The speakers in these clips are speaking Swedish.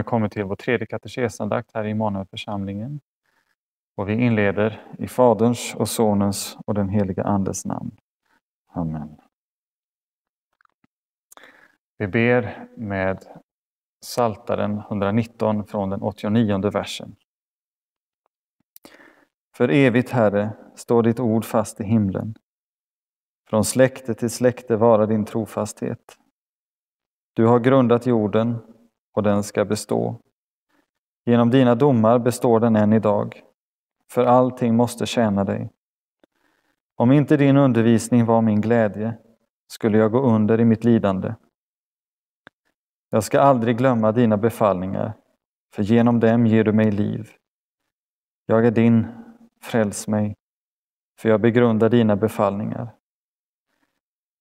nu kommit till vår tredje katekesandakt här i Immanuelförsamlingen. Och vi inleder i Faderns och Sonens och den heliga Andes namn. Amen. Vi ber med Saltaren 119 från den 89 versen. För evigt, Herre, står ditt ord fast i himlen. Från släkte till släkte vara din trofasthet. Du har grundat jorden och den ska bestå. Genom dina domar består den än idag, för allting måste tjäna dig. Om inte din undervisning var min glädje skulle jag gå under i mitt lidande. Jag ska aldrig glömma dina befallningar, för genom dem ger du mig liv. Jag är din, fräls mig, för jag begrundar dina befallningar.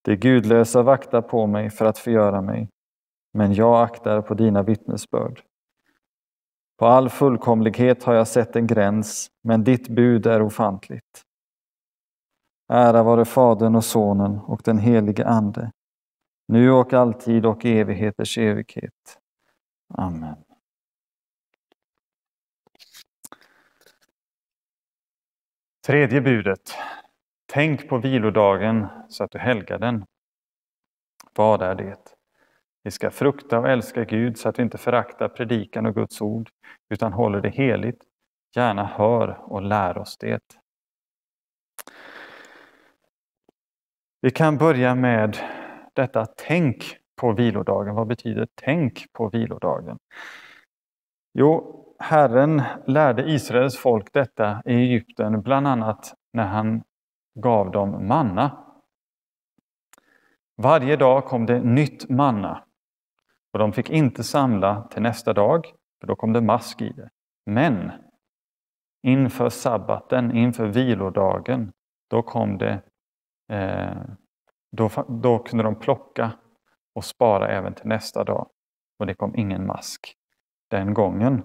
Det gudlösa vaktar på mig för att förgöra mig, men jag aktar på dina vittnesbörd. På all fullkomlighet har jag sett en gräns, men ditt bud är ofantligt. Ära vare Fadern och Sonen och den helige Ande, nu och alltid och evigheters evighet. Amen. Tredje budet. Tänk på vilodagen så att du helgar den. Vad är det? Vi ska frukta och älska Gud så att vi inte föraktar predikan och Guds ord, utan håller det heligt, gärna hör och lär oss det. Vi kan börja med detta tänk på vilodagen. Vad betyder tänk på vilodagen? Jo, Herren lärde Israels folk detta i Egypten, bland annat när han gav dem manna. Varje dag kom det nytt manna och de fick inte samla till nästa dag, för då kom det mask i det. Men inför sabbaten, inför vilodagen, då kom det eh, då, då kunde de plocka och spara även till nästa dag. Och det kom ingen mask den gången.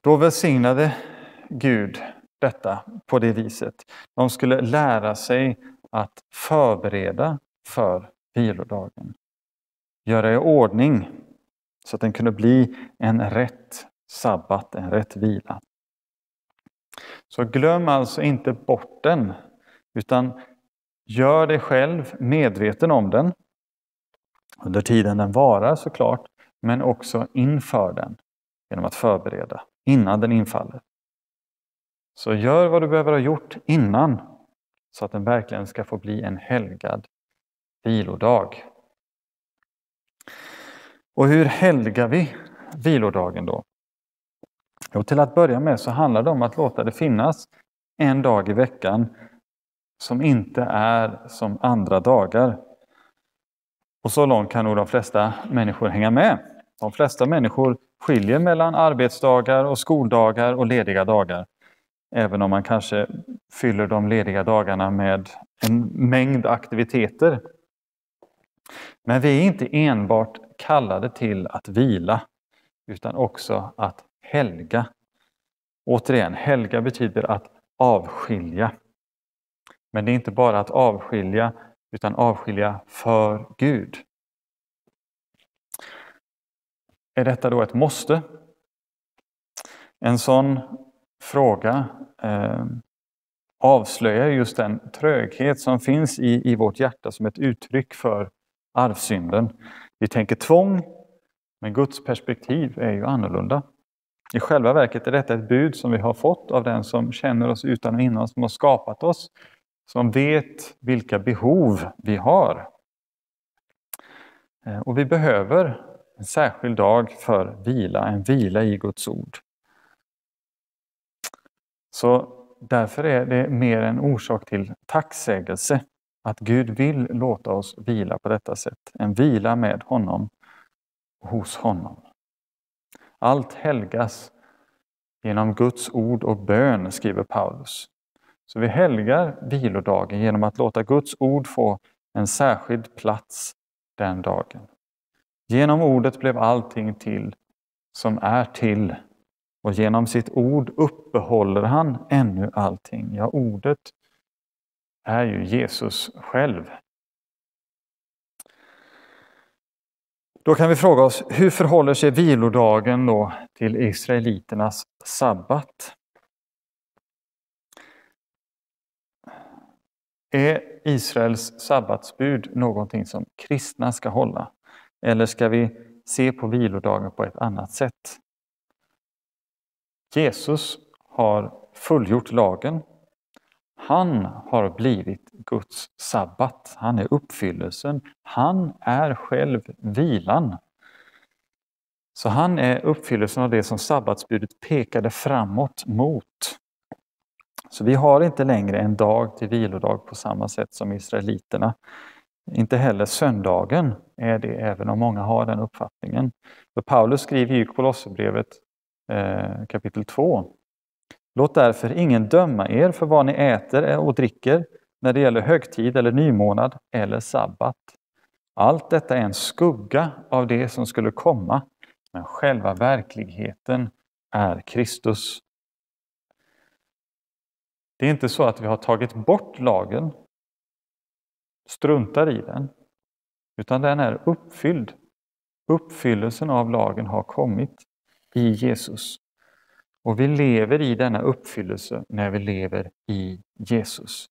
Då välsignade Gud detta på det viset. De skulle lära sig att förbereda för vilodagen. Göra i ordning så att den kunde bli en rätt sabbat, en rätt vila. Så glöm alltså inte bort den, utan gör dig själv medveten om den under tiden den varar såklart, men också inför den genom att förbereda innan den infaller. Så gör vad du behöver ha gjort innan så att den verkligen ska få bli en helgad vilodag. Och hur helgar vi vilodagen då? Jo, till att börja med så handlar det om att låta det finnas en dag i veckan som inte är som andra dagar. Och så långt kan nog de flesta människor hänga med. De flesta människor skiljer mellan arbetsdagar och skoldagar och lediga dagar. Även om man kanske fyller de lediga dagarna med en mängd aktiviteter. Men vi är inte enbart kallade till att vila, utan också att helga. Återigen, helga betyder att avskilja. Men det är inte bara att avskilja, utan avskilja för Gud. Är detta då ett måste? En sån fråga eh, avslöjar just den tröghet som finns i, i vårt hjärta som ett uttryck för arvsynden. Vi tänker tvång, men Guds perspektiv är ju annorlunda. I själva verket är detta ett bud som vi har fått av den som känner oss utan och innan, som har skapat oss, som vet vilka behov vi har. Eh, och vi behöver en särskild dag för vila, en vila i Guds ord. Så därför är det mer en orsak till tacksägelse att Gud vill låta oss vila på detta sätt. En vila med honom och hos honom. Allt helgas genom Guds ord och bön, skriver Paulus. Så vi helgar vilodagen genom att låta Guds ord få en särskild plats den dagen. Genom ordet blev allting till som är till och genom sitt ord uppehåller han ännu allting. Ja, ordet är ju Jesus själv. Då kan vi fråga oss, hur förhåller sig vilodagen då till israeliternas sabbat? Är Israels sabbatsbud någonting som kristna ska hålla? Eller ska vi se på vilodagen på ett annat sätt? Jesus har fullgjort lagen. Han har blivit Guds sabbat. Han är uppfyllelsen. Han är själv vilan. Så han är uppfyllelsen av det som sabbatsbudet pekade framåt mot. Så vi har inte längre en dag till vilodag på samma sätt som israeliterna. Inte heller söndagen är det, även om många har den uppfattningen. För Paulus skriver i Kolosserbrevet eh, kapitel 2. Låt därför ingen döma er för vad ni äter och dricker när det gäller högtid eller nymånad eller sabbat. Allt detta är en skugga av det som skulle komma, men själva verkligheten är Kristus. Det är inte så att vi har tagit bort lagen, struntar i den, utan den är uppfylld. Uppfyllelsen av lagen har kommit i Jesus. Och vi lever i denna uppfyllelse när vi lever i Jesus.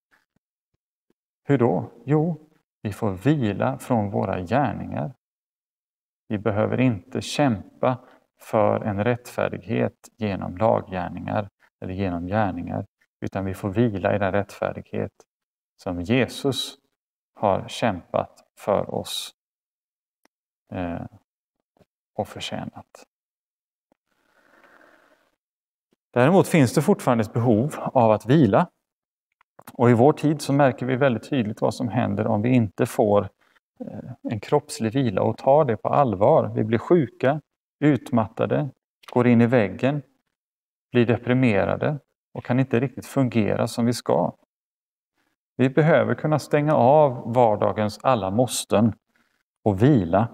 Hur då? Jo, vi får vila från våra gärningar. Vi behöver inte kämpa för en rättfärdighet genom laggärningar eller genom gärningar, utan vi får vila i den rättfärdighet som Jesus har kämpat för oss eh, och förtjänat. Däremot finns det fortfarande ett behov av att vila. Och i vår tid så märker vi väldigt tydligt vad som händer om vi inte får eh, en kroppslig vila och tar det på allvar. Vi blir sjuka, utmattade, går in i väggen, blir deprimerade och kan inte riktigt fungera som vi ska. Vi behöver kunna stänga av vardagens alla måsten och vila.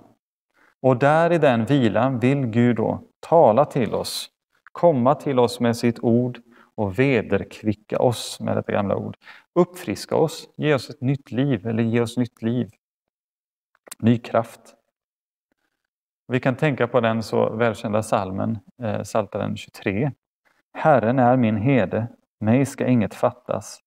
Och där i den vilan vill Gud då tala till oss komma till oss med sitt ord och vederkvicka oss med detta gamla ord. Uppfriska oss, ge oss ett nytt liv eller ge oss nytt liv. Ny kraft. Vi kan tänka på den så välkända salmen, eh, Psaltaren 23. Herren är min herde, mig ska inget fattas.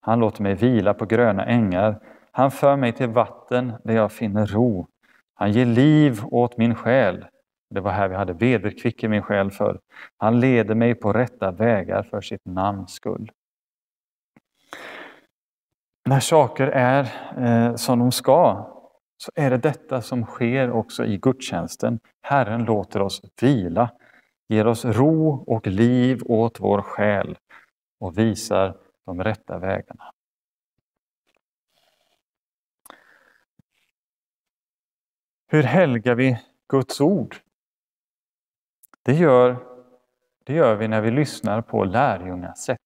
Han låter mig vila på gröna ängar. Han för mig till vatten där jag finner ro. Han ger liv åt min själ. Det var här vi hade vederkvick i min själ för. Han leder mig på rätta vägar för sitt namns skull. När saker är eh, som de ska så är det detta som sker också i gudstjänsten. Herren låter oss vila, ger oss ro och liv åt vår själ och visar de rätta vägarna. Hur helgar vi Guds ord? Det gör, det gör vi när vi lyssnar på lärjungasätt.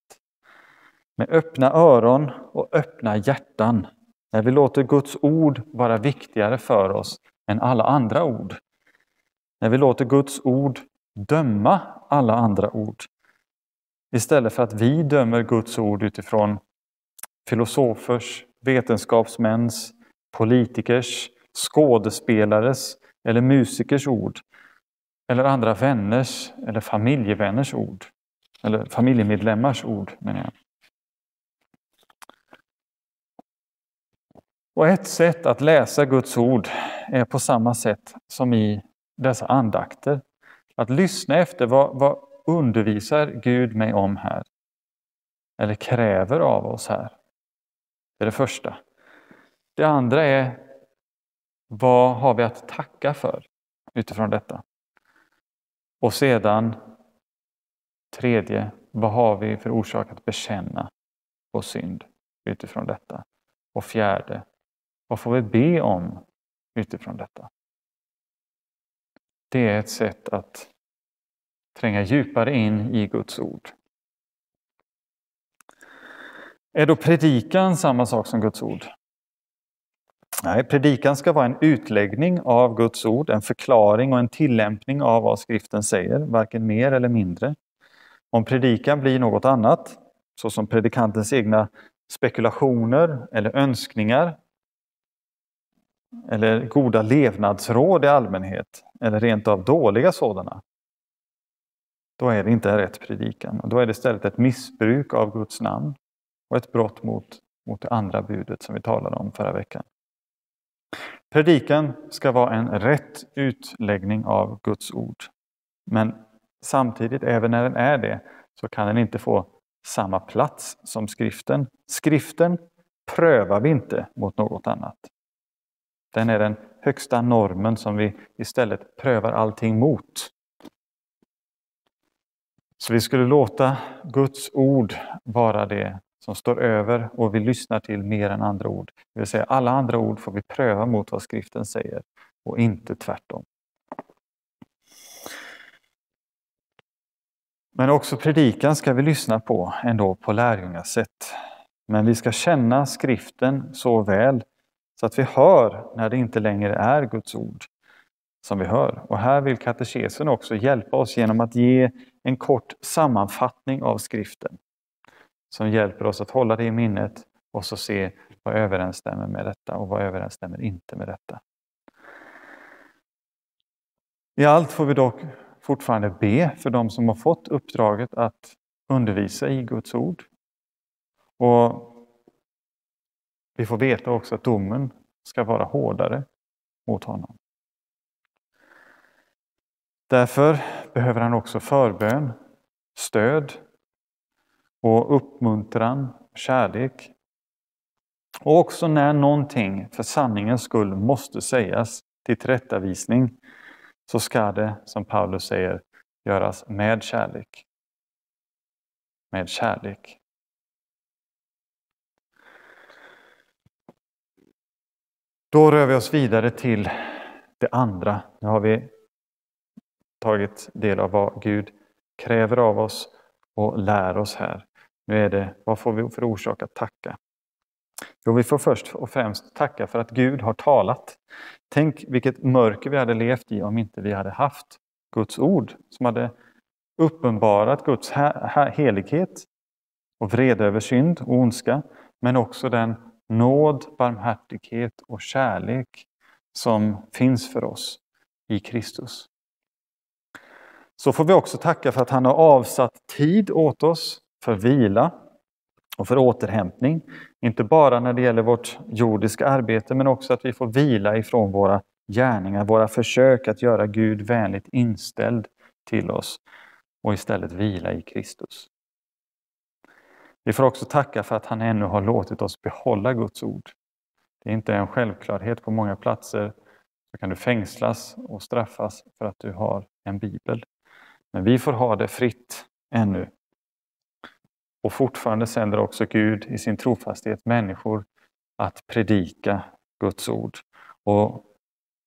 Med öppna öron och öppna hjärtan. När vi låter Guds ord vara viktigare för oss än alla andra ord. När vi låter Guds ord döma alla andra ord. Istället för att vi dömer Guds ord utifrån filosofers, vetenskapsmäns, politikers, skådespelares eller musikers ord eller andra vänners eller familjevänners ord. Eller familjemedlemmars ord menar jag. Och ett sätt att läsa Guds ord är på samma sätt som i dessa andakter. Att lyssna efter vad, vad undervisar Gud mig om här? Eller kräver av oss här? Det är det första. Det andra är vad har vi att tacka för utifrån detta? Och sedan, tredje, vad har vi för orsak att bekänna vår synd utifrån detta? Och fjärde, vad får vi be om utifrån detta? Det är ett sätt att tränga djupare in i Guds ord. Är då predikan samma sak som Guds ord? Nej, predikan ska vara en utläggning av Guds ord, en förklaring och en tillämpning av vad skriften säger, varken mer eller mindre. Om predikan blir något annat, såsom predikantens egna spekulationer eller önskningar, eller goda levnadsråd i allmänhet, eller rent av dåliga sådana, då är det inte rätt predikan. Då är det istället ett missbruk av Guds namn och ett brott mot, mot det andra budet som vi talade om förra veckan. Predikan ska vara en rätt utläggning av Guds ord. Men samtidigt, även när den är det, så kan den inte få samma plats som skriften. Skriften prövar vi inte mot något annat. Den är den högsta normen som vi istället prövar allting mot. Så vi skulle låta Guds ord vara det som står över och vi lyssnar till mer än andra ord. Det vill säga alla andra ord får vi pröva mot vad skriften säger och inte tvärtom. Men också predikan ska vi lyssna på ändå på lärjungasätt. Men vi ska känna skriften så väl så att vi hör när det inte längre är Guds ord som vi hör. Och här vill katekesen också hjälpa oss genom att ge en kort sammanfattning av skriften som hjälper oss att hålla det i minnet och så se vad överensstämmer med detta och vad överensstämmer inte med detta. I allt får vi dock fortfarande be för de som har fått uppdraget att undervisa i Guds ord. Och vi får veta också att domen ska vara hårdare mot honom. Därför behöver han också förbön, stöd och uppmuntran, kärlek. Och också när någonting för sanningens skull måste sägas till tillrättavisning så ska det, som Paulus säger, göras med kärlek. Med kärlek. Då rör vi oss vidare till det andra. Nu har vi tagit del av vad Gud kräver av oss och lär oss här. Nu är det, vad får vi för orsak att tacka? Jo, vi får först och främst tacka för att Gud har talat. Tänk vilket mörker vi hade levt i om inte vi hade haft Guds ord som hade uppenbarat Guds helighet och vrede över synd och ondska, men också den nåd, barmhärtighet och kärlek som finns för oss i Kristus. Så får vi också tacka för att han har avsatt tid åt oss för vila och för återhämtning. Inte bara när det gäller vårt jordiska arbete men också att vi får vila ifrån våra gärningar, våra försök att göra Gud vänligt inställd till oss och istället vila i Kristus. Vi får också tacka för att han ännu har låtit oss behålla Guds ord. Det är inte en självklarhet på många platser. Så kan du fängslas och straffas för att du har en bibel. Men vi får ha det fritt ännu. Och fortfarande sänder också Gud i sin trofasthet människor att predika Guds ord. Och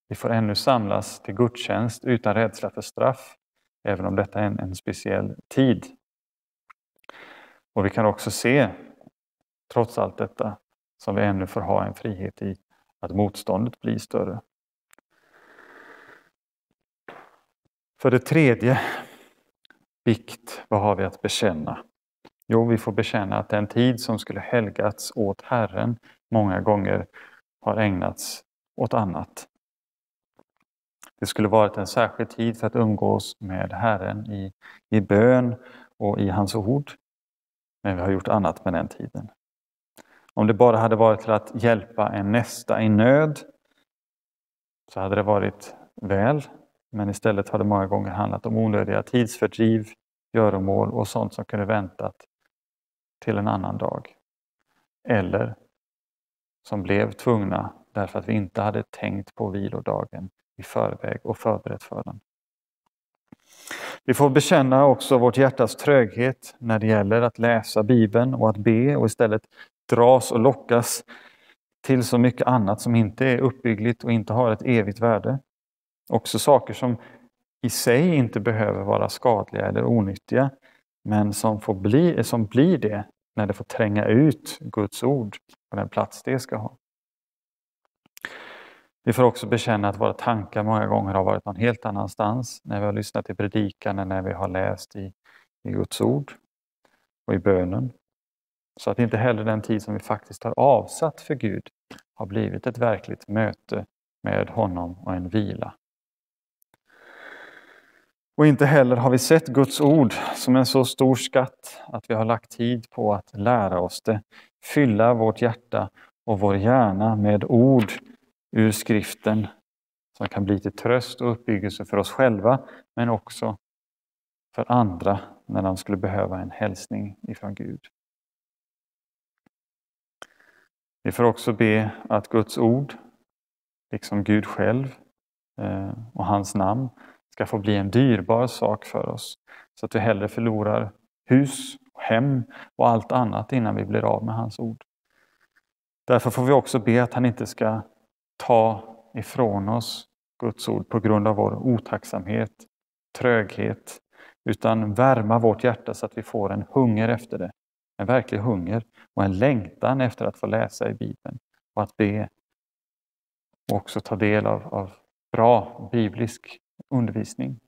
vi får ännu samlas till gudstjänst utan rädsla för straff, även om detta är en, en speciell tid. Och vi kan också se, trots allt detta, som vi ännu får ha en frihet i, att motståndet blir större. För det tredje, bikt, vad har vi att bekänna? Jo, vi får bekänna att den tid som skulle helgats åt Herren många gånger har ägnats åt annat. Det skulle varit en särskild tid för att umgås med Herren i, i bön och i hans ord. Men vi har gjort annat med den tiden. Om det bara hade varit till att hjälpa en nästa i nöd så hade det varit väl. Men istället har det många gånger handlat om onödiga tidsfördriv, göromål och sånt som kunde väntat till en annan dag. Eller som blev tvungna därför att vi inte hade tänkt på vilodagen i förväg och förberett för den. Vi får bekänna också vårt hjärtas tröghet när det gäller att läsa Bibeln och att be och istället dras och lockas till så mycket annat som inte är uppbyggligt och inte har ett evigt värde. Också saker som i sig inte behöver vara skadliga eller onyttiga, men som, får bli, som blir det när det får tränga ut Guds ord på den plats det ska ha. Vi får också bekänna att våra tankar många gånger har varit någon helt annanstans när vi har lyssnat till predikan när vi har läst i, i Guds ord och i bönen. Så att inte heller den tid som vi faktiskt har avsatt för Gud har blivit ett verkligt möte med honom och en vila. Och inte heller har vi sett Guds ord som en så stor skatt att vi har lagt tid på att lära oss det, fylla vårt hjärta och vår hjärna med ord ur skriften som kan bli till tröst och uppbyggelse för oss själva men också för andra när de skulle behöva en hälsning ifrån Gud. Vi får också be att Guds ord, liksom Gud själv eh, och hans namn, ska få bli en dyrbar sak för oss. Så att vi hellre förlorar hus, hem och allt annat innan vi blir av med hans ord. Därför får vi också be att han inte ska ta ifrån oss Guds ord på grund av vår otacksamhet, tröghet, utan värma vårt hjärta så att vi får en hunger efter det. En verklig hunger och en längtan efter att få läsa i Bibeln och att be och också ta del av, av bra biblisk undervisning.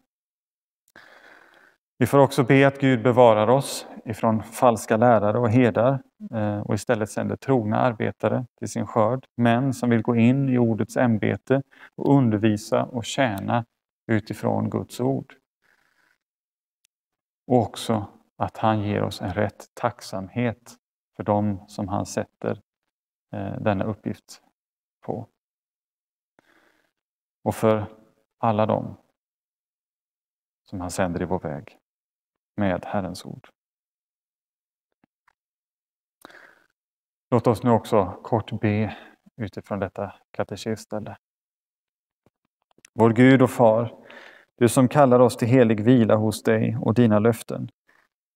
Vi får också be att Gud bevarar oss ifrån falska lärare och herdar eh, och istället sänder trogna arbetare till sin skörd. Män som vill gå in i ordets ämbete och undervisa och tjäna utifrån Guds ord. Och också att han ger oss en rätt tacksamhet för dem som han sätter eh, denna uppgift på. Och för alla dem som han sänder i vår väg med Herrens ord. Låt oss nu också kort be utifrån detta katekesställe. Vår Gud och Far, du som kallar oss till helig vila hos dig och dina löften.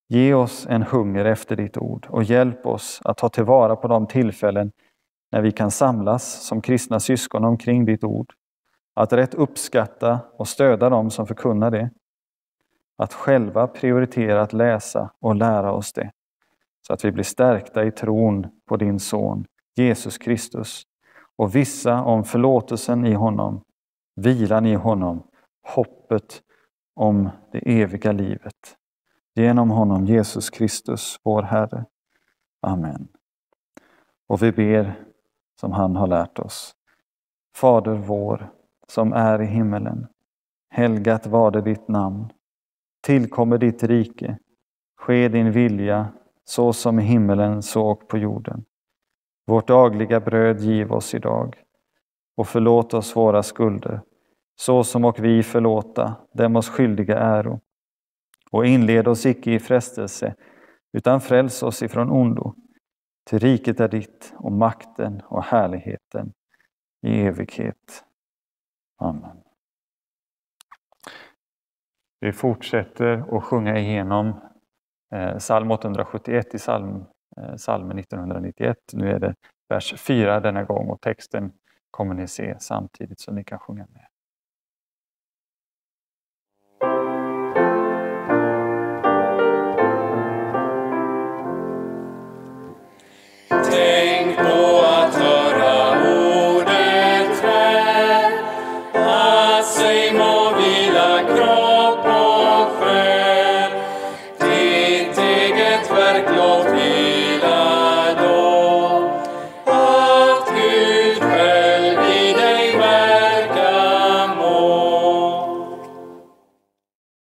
Ge oss en hunger efter ditt ord och hjälp oss att ta tillvara på de tillfällen när vi kan samlas som kristna syskon omkring ditt ord. Att rätt uppskatta och stödja dem som förkunnar det att själva prioritera att läsa och lära oss det, så att vi blir stärkta i tron på din son Jesus Kristus och vissa om förlåtelsen i honom, vilan i honom, hoppet om det eviga livet. Genom honom Jesus Kristus, vår Herre. Amen. Och vi ber som han har lärt oss. Fader vår, som är i himmelen. Helgat var det ditt namn tillkommer ditt rike. Ske din vilja, så som i himmelen, så och på jorden. Vårt dagliga bröd giv oss idag och förlåt oss våra skulder, så som och vi förlåta dem oss skyldiga äro. Och inled oss icke i frestelse, utan fräls oss ifrån ondo. Till riket är ditt och makten och härligheten i evighet. Amen. Vi fortsätter att sjunga igenom eh, psalm 871 i psalm, eh, psalmen 1991. Nu är det vers 4 denna gång och texten kommer ni se samtidigt så ni kan sjunga med.